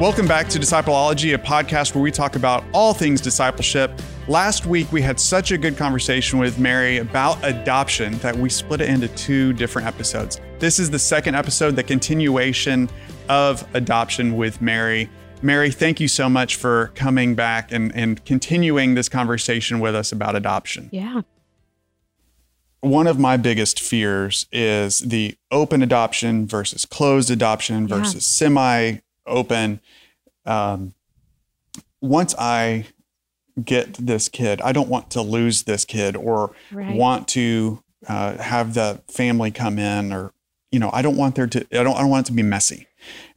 Welcome back to Discipleology, a podcast where we talk about all things discipleship. Last week, we had such a good conversation with Mary about adoption that we split it into two different episodes. This is the second episode, the continuation of adoption with Mary. Mary, thank you so much for coming back and, and continuing this conversation with us about adoption. Yeah. One of my biggest fears is the open adoption versus closed adoption Yeah. versus semi open. Um, once I get this kid, I don't want to lose this kid or Right. want to uh, have the family come in or, you know, I don't want there to, I don't, I don't want it to be messy.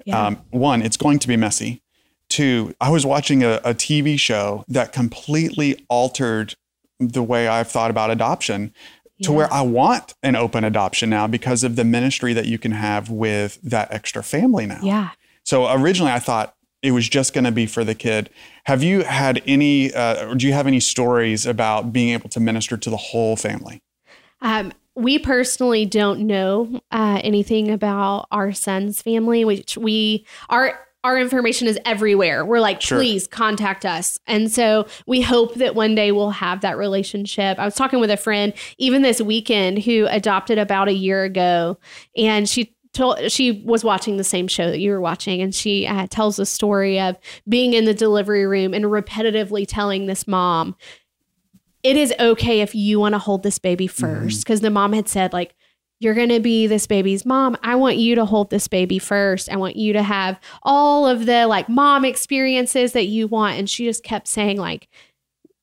Yeah. Um, one, it's going to be messy. Two, I was watching a, a TV show that completely altered the way I've thought about adoption to Yeah. where I want an open adoption now because of the ministry that you can have with that extra family now. yeah. So originally I thought it was just going to be for the kid. Have you had any, uh, or do you have any stories about being able to minister to the whole family? Um, we personally don't know uh, anything about our son's family, which we our our information is everywhere. We're like, Sure. please contact us. And so we hope that one day we'll have that relationship. I was talking with a friend even this weekend who adopted about a year ago, and she told she was watching the same show that you were watching, and she uh, tells the story of being in the delivery room and repetitively telling this mom, it is okay if you want to hold this baby first. Because the mom had said like you're going to be this baby's mom. I want you to hold this baby first. I want you to have all of the like mom experiences that you want. And she just kept saying like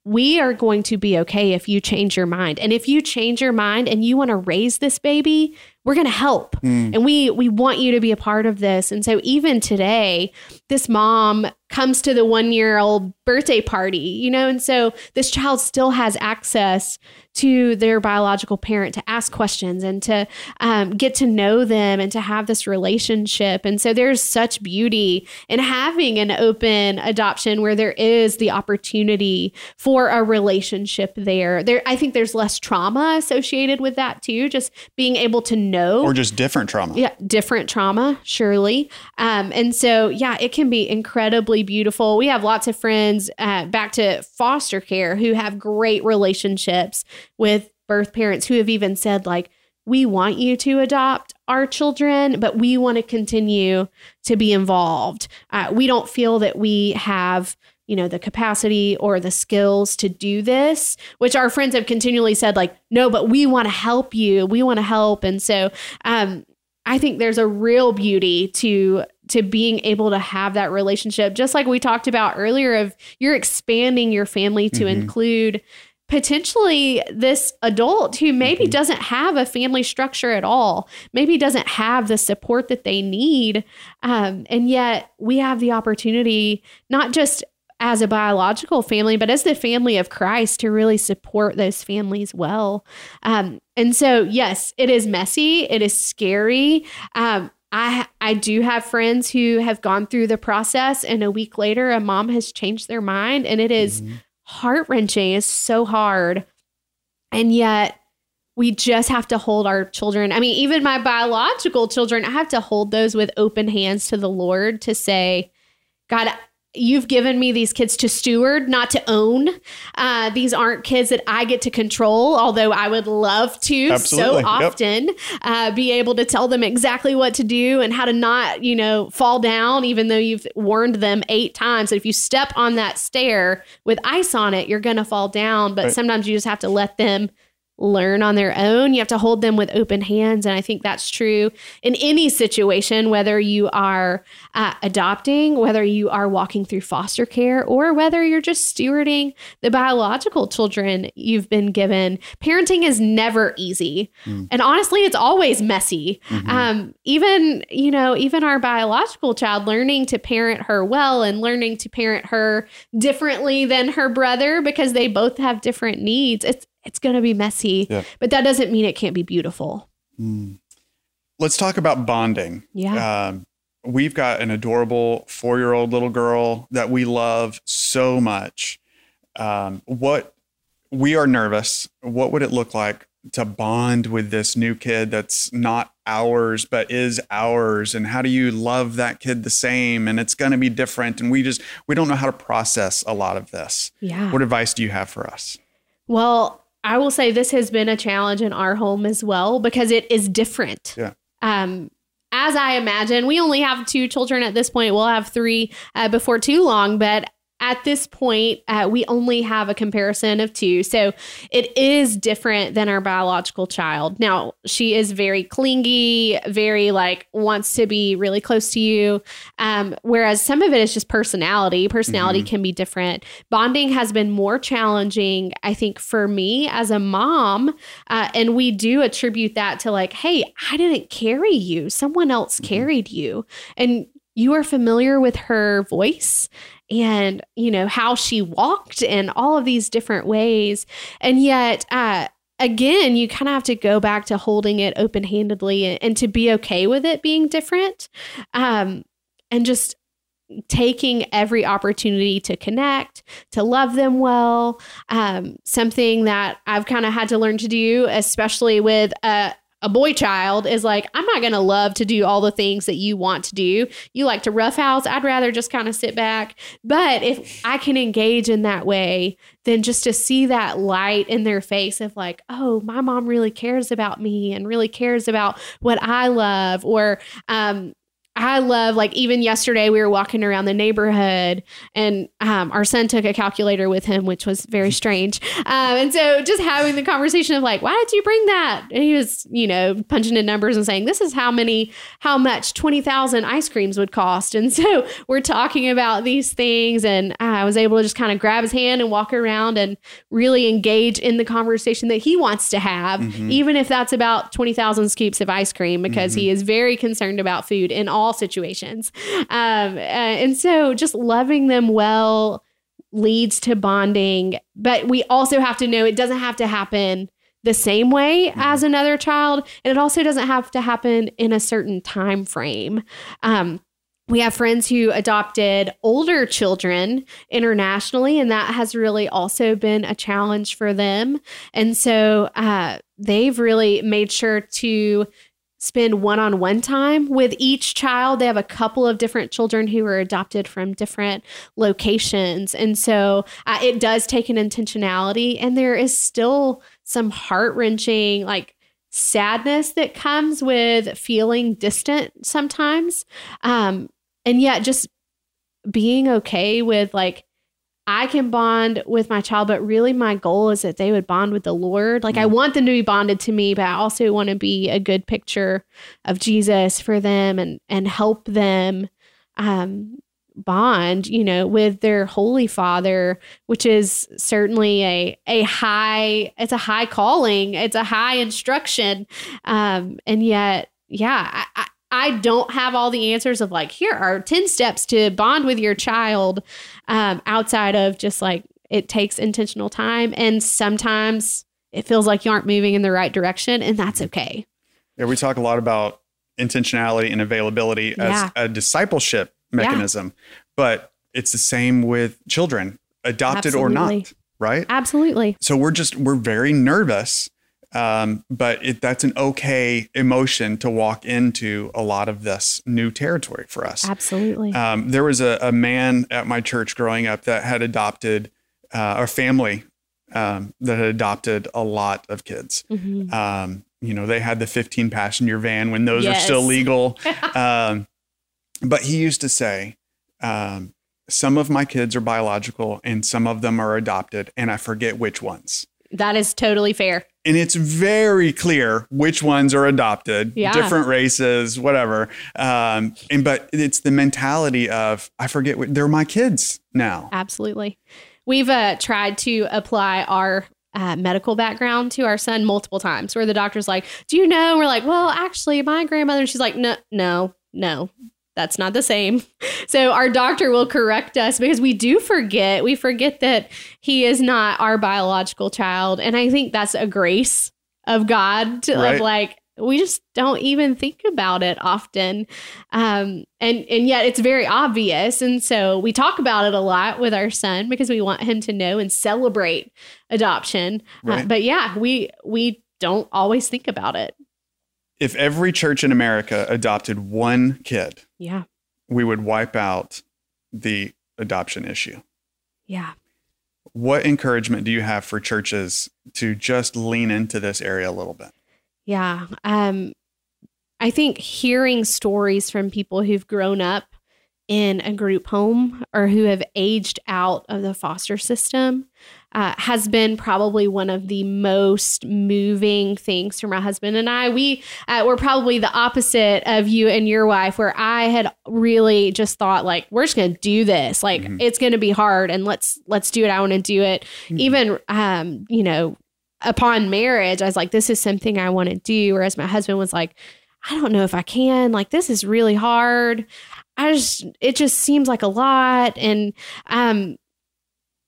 we are going to be okay if you change your mind. And if you change your mind and you want to raise this baby we're going to help and we we want you to be a part of this. And so even today this mom comes to the one year old birthday party you know? And so this child still has access to their biological parent to ask questions and to um, get to know them and to have this relationship. And so there's such beauty in having an open adoption where there is the opportunity for a relationship there. There i think there's less trauma associated with that too just being able to know. Or just different trauma? yeah different trauma surely. Um, and so yeah it can be incredibly beautiful. We have lots of friends uh, back to foster care who have great relationships with birth parents who have even said like we want you to adopt our children but we want to continue to be involved. Uh, we don't feel that we have you know the capacity or the skills to do this which our friends have continually said like no but we want to help you we want to help and so um I think there's a real beauty to to being able to have that relationship just like we talked about earlier of you're expanding your family to Mhm. include potentially this adult who maybe Mhm. doesn't have a family structure at all maybe doesn't have the support that they need um, and yet we have the opportunity not just as a biological family, but as the family of Christ to really support those families well. Um, and so, yes, it is messy. It is scary. Um, I I do have friends who have gone through the process, and a week later, a mom has changed their mind, and it is Mhm. heart wrenching. It's so hard, and yet we just have to hold our children. I mean, even my biological children, I have to hold those with open hands to the Lord to say, God, you've given me these kids to steward, not to own. Uh, these aren't kids that I get to control, although I would love to Absolutely. so Yep. often uh, be able to tell them exactly what to do and how to not, you know, fall down, even though you've warned them eight times. that if you step on that stair with ice on it, you're going to fall down. But Right. sometimes you just have to let them learn on their own. You have to hold them with open hands. And I think that's true in any situation, whether you are uh, adopting, whether you are walking through foster care, or whether you're just stewarding the biological children you've been given. Parenting is never easy. Mm. And honestly, it's always messy. Mhm. Um, even, you know, even our biological child learning to parent her well and learning to parent her differently than her brother because they both have different needs. It's it's going to be messy, Yeah. but that doesn't mean it can't be beautiful. Mm. Let's talk about bonding. Yeah. Um, we've got an adorable four year old little girl that we love so much. Um, what we are nervous. What would it look like to bond with this new kid that's not ours but is ours and how do you love that kid the same and it's going to be different and we just we don't know how to process a lot of this Yeah. what advice do you have for us Well, I will say this has been a challenge in our home as well because it is different. Yeah. Um, as I imagine, we only have two children at this point. We'll have three uh, before too long, but at this point, uh, we only have a comparison of two. So it is different than our biological child. Now, she is very clingy, very like wants to be really close to you. Um, whereas some of it is just personality. Personality can be different. Bonding has been more challenging, I think, for me as a mom. Uh, and we do attribute that to like, hey, I didn't carry you, someone else carried you. And you are familiar with her voice and you know how she walked and all of these different ways. And yet uh again you kind of have to go back to holding it open-handedly and, and to be okay with it being different um and just taking every opportunity to connect to love them well um something that i've kind of had to learn to do especially with a a boy child is like, I'm not going to love to do all the things that you want to do. You like to roughhouse. I'd rather just kind of sit back. But if I can engage in that way, then just to see that light in their face of like, oh, my mom really cares about me and really cares about what I love. Or, um, I love like even yesterday we were walking around the neighborhood and um, our son took a calculator with him, which was very strange. Um, and so just having the conversation of like, why did you bring that? And he was, you know, punching in numbers and saying, this is how many, how much 20,000 ice creams would cost. And so we're talking about these things. And I was able to just kind of grab his hand and walk around and really engage in the conversation that he wants to have, even if that's about 20,000 scoops of ice cream, because he is very concerned about food in all situations. Um, uh, and so just loving them well leads to bonding, but we also have to know it doesn't have to happen the same way as another child, and it also doesn't have to happen in a certain time frame. Um, we have friends who adopted older children internationally, and that has really also been a challenge for them. And so uh, they've really made sure to spend one on one time with each child. They have a couple of different children who are adopted from different locations. And so uh, it does take an intentionality, and there is still some heart wrenching, like, sadness that comes with feeling distant sometimes um and yet just being okay with like I can bond with my child, but really my goal is that they would bond with the Lord. Like I want them to be bonded to me, but I also want to be a good picture of Jesus for them and and help them um bond, you know, with their holy father, which is certainly a a high it's a high calling, it's a high instruction. Um and yet yeah, I, I don't have all the answers of like, here are 10 steps to bond with your child um, outside of just like it takes intentional time. And sometimes it feels like you aren't moving in the right direction, and that's okay. Yeah, we talk a lot about intentionality and availability Yeah. as a discipleship mechanism, but it's the same with children, adopted or not, right? Absolutely. So we're just we're very nervous, um, but it, that's an okay emotion to walk into a lot of this new territory for us. Absolutely. Um, there was a, a man at my church growing up that had adopted uh, a family um, that had adopted a lot of kids. Mhm. Um, you know, they had the 15 passenger van when those were still legal. um, but he used to say, um, some of my kids are biological and some of them are adopted, and I forget which ones. That is totally fair. And it's very clear which ones are adopted, Yeah. different races, whatever. Um, and but it's the mentality of I forget what they're my kids now. Absolutely. We've uh, tried to apply our uh, medical background to our son multiple times where the doctor's like, Do you know? And we're like, Well, actually, my grandmother, and she's like, No, no, no. That's not the same. So our doctor will correct us because we do forget. We forget that he is not our biological child. And I think that's a grace of God to Right. of like, we just don't even think about it often um, and and yet it's very obvious and so we talk about it a lot with our son because we want him to know and celebrate adoption Uh, but yeah we we don't always think about it. If every church in America adopted one kid, Yeah. we would wipe out the adoption issue. Yeah. What encouragement do you have for churches to just lean into this area a little bit? Yeah. Um, I think hearing stories from people who've grown up in a group home or who have aged out of the foster system uh, has been probably one of the most moving things for my husband and I. We uh, were probably the opposite of you and your wife, where I had really just thought like, we're just gonna do this. Like Mhm. it's gonna be hard, and let's let's do it. I want to do it. Mhm. Even um, you know, upon marriage, I was like, this is something I want to do. Whereas my husband was like, I don't know if I can. Like, this is really hard. I just, it just seems like a lot. And, um,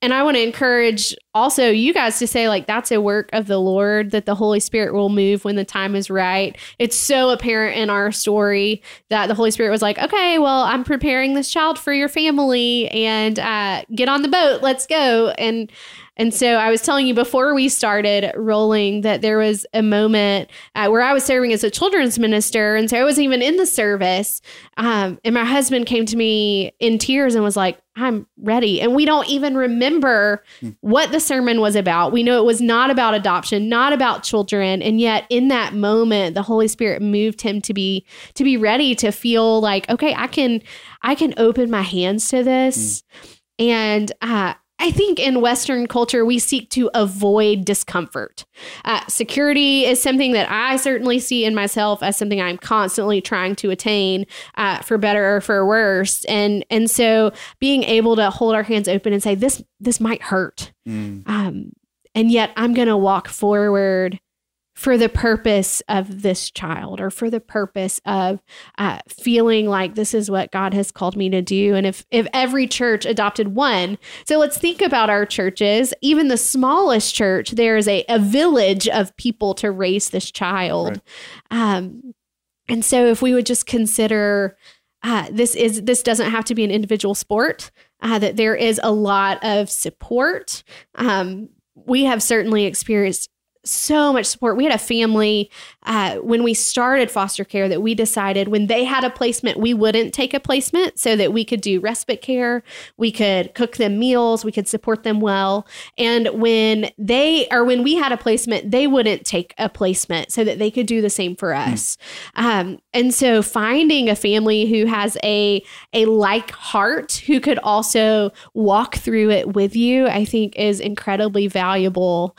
and I want to encourage also you guys to say, like, that's a work of the Lord, that the Holy Spirit will move when the time is right. It's so apparent in our story that the Holy Spirit was like, okay, well, I'm preparing this child for your family and uh, get on the boat. Let's go. And, and so I was telling you before we started rolling that there was a moment uh, where I was serving as a children's minister. And so I wasn't even in the service. Um, and my husband came to me in tears and was like, I'm ready. And we don't even remember what the sermon was about. We know it was not about adoption, not about children. And yet in that moment, the Holy Spirit moved him to be to be ready to feel like, okay, I can I can open my hands to this. And uh I think in Western culture, we seek to avoid discomfort. Uh, security is something that I certainly see in myself as something I'm constantly trying to attain, uh, for better or for worse. And and so being able to hold our hands open and say this this might hurt, Mm. um, and yet I'm going to walk forward for the purpose of this child or for the purpose of uh, feeling like this is what God has called me to do. And if if every church adopted one, so let's think about our churches. Even the smallest church, there is a, a village of people to raise this child. Um, and so if we would just consider uh, this is this doesn't have to be an individual sport. Uh, that there is a lot of support. Um, we have certainly experienced so much support. We had a family uh, when we started foster care that we decided when they had a placement, we wouldn't take a placement so that we could do respite care, we could cook them meals, we could support them well. And when they or when we had a placement, they wouldn't take a placement so that they could do the same for us. Um, and so finding a family who has a a like heart who could also walk through it with you, I think is incredibly valuable.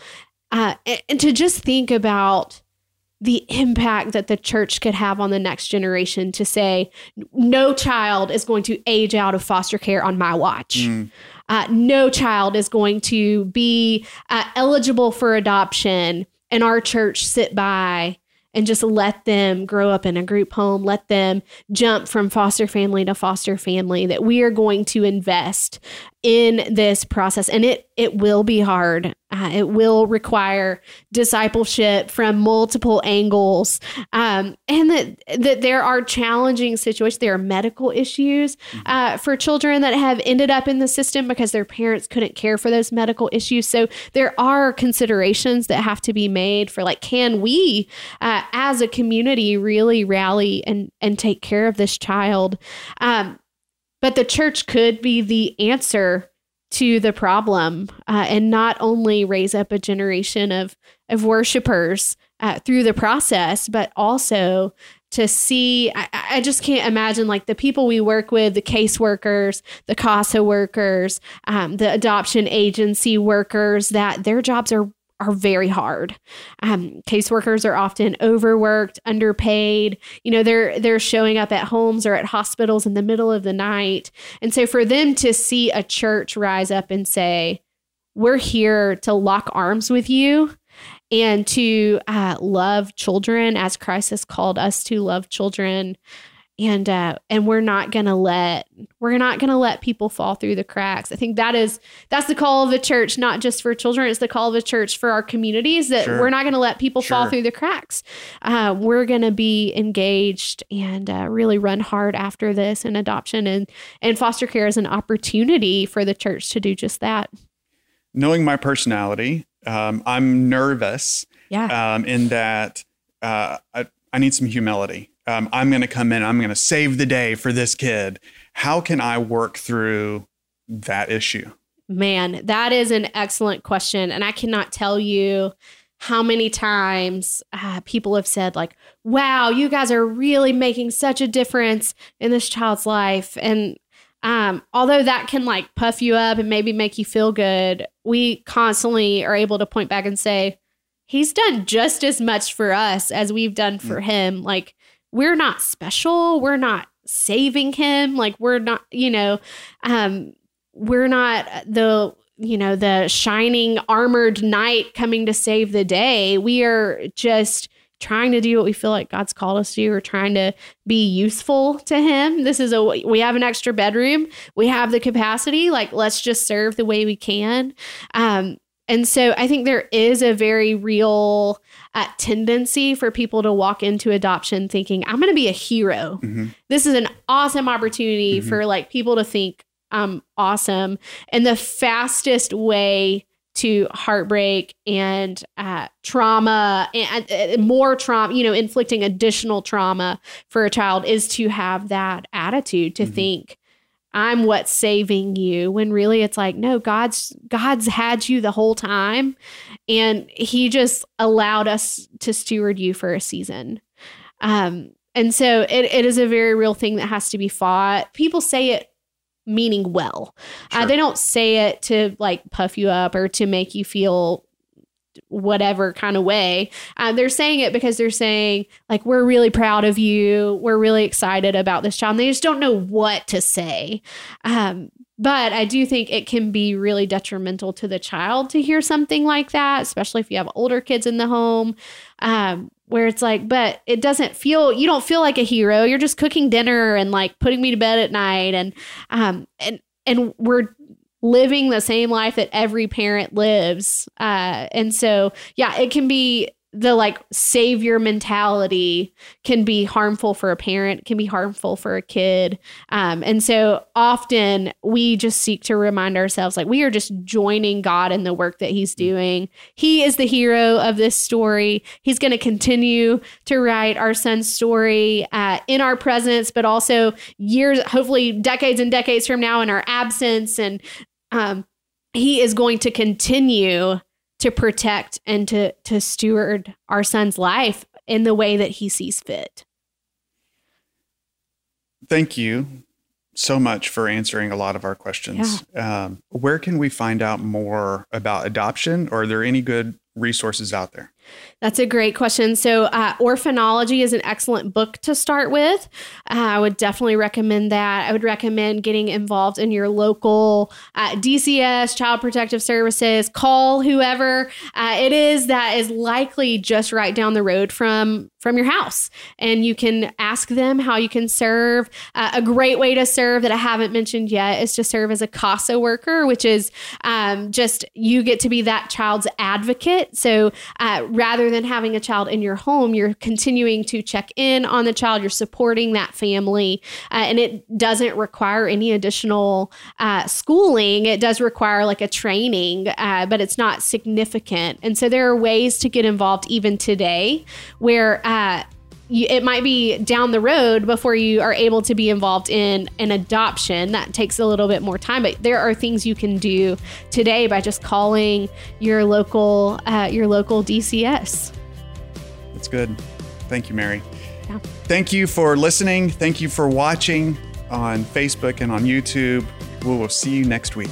Uh, and, and to just think about the impact that the church could have on the next generation to say no child is going to age out of foster care on my watch. Mm. uh, no child is going to be uh, eligible for adoption and our church sit by and just let them grow up in a group home let them jump from foster family to foster family that we are going to invest in this process. And it it will be hard uh, it will require discipleship from multiple angles. Um, and that that there are challenging situations there are medical issues uh, for children that have ended up in the system because their parents couldn't care for those medical issues. So there are considerations that have to be made for like can we uh, as a community really rally and and take care of this child? Um, but the church could be the answer to the problem uh, and not only raise up a generation of of worshipers uh, through the process but also to see I, I just can't imagine like the people we work with the caseworkers the CASA workers um, the adoption agency workers that their jobs are are very hard. Um, caseworkers are often overworked, underpaid. You know, they're they're showing up at homes or at hospitals in the middle of the night, and so for them to see a church rise up and say, "We're here to lock arms with you." And to uh, love children as Christ has called us to love children, and uh, and we're not gonna let we're not gonna let people fall through the cracks. I think that is that's the call of the church, not just for children. It's the call of the church for our communities that Sure. we're not gonna let people fall through the cracks. Uh, we're gonna be engaged and uh, really run hard after this and adoption and and foster care is an opportunity for the church to do just that. knowing my personality, um, I'm nervous Yeah. Um, in that uh, I, I need some humility. Um, I'm going to come in. I'm going to save the day for this kid. How can I work through that issue? Man, that is an excellent question. And I cannot tell you how many times uh, people have said, like, wow, you guys are really making such a difference in this child's life. And um, although that can like puff you up and maybe make you feel good, we constantly are able to point back and say, he's done just as much for us as we've done for mm. him. Like, we're not special. We're not saving him. Like, we're not, you know, um, we're not the you know the shining armored knight coming to save the day. We are just trying to do what we feel like god's called us to do. We're trying to be useful to him. This is a we have an extra bedroom. We have the capacity. Like let's just serve the way we can. Um and so i think there is a very real uh, tendency for people to walk into adoption thinking i'm going to be a hero mm-hmm. this is an awesome opportunity mm-hmm. for like people to think I'm awesome. And the fastest way to heartbreak and uh, trauma and, and more trauma, you know, inflicting additional trauma for a child is to have that attitude to mm-hmm. think, I'm what's saving you when really it's like no God's God's had you the whole time and he just allowed us to steward you for a season. Um and so it, it is a very real thing that has to be fought. People say it meaning well. Uh, sure. Uh, they don't say it to like puff you up or to make you feel whatever kind of way. Uh, they're saying it because they're saying, like, we're really proud of you. We're really excited about this child. And they just don't know what to say. Um, but I do think it can be really detrimental to the child to hear something like that, especially if you have older kids in the home. Um, where it's like, but it doesn't feel you don't feel like a hero. You're just cooking dinner and like putting me to bed at night and um and and we're living the same life that every parent lives. Uh and so yeah, it can be the like savior mentality can be harmful for a parent, can be harmful for a kid. Um, and so often we just seek to remind ourselves like we are just joining God in the work that He's doing. He is the hero of this story. He's going to continue to write our son's story uh, in our presence, but also years, hopefully decades and decades from now in our absence. And um, He is going to continue to protect and to to steward our son's life in the way that he sees fit. Thank you so much for answering a lot of our questions. Yeah. Um, where can we find out more about adoption? Or are there any good resources out there? That's a great question. So, uh, Orphanology is an excellent book to start with. Uh, I would definitely recommend that. I would recommend getting involved in your local uh, DCS, Child Protective Services. Call whoever uh, it is that is likely just right down the road from from your house, and you can ask them how you can serve. Uh, a great way to serve that I haven't mentioned yet is to serve as a CASA worker, which is um, just you get to be that child's advocate. So uh, rather than having a child in your home, you're continuing to check in on the child, you're supporting that family, uh, and it doesn't require any additional uh, schooling. It does require like a training, uh, but it's not significant. And so there are ways to get involved even today where uh, you, it might be down the road before you are able to be involved in an adoption. That takes a little bit more time, but there are things you can do today by just calling your local uh, your local DCS. That's good. Thank you, Mary. Yeah. Thank you for listening. Thank you for watching on Facebook and on YouTube. We will see you next week.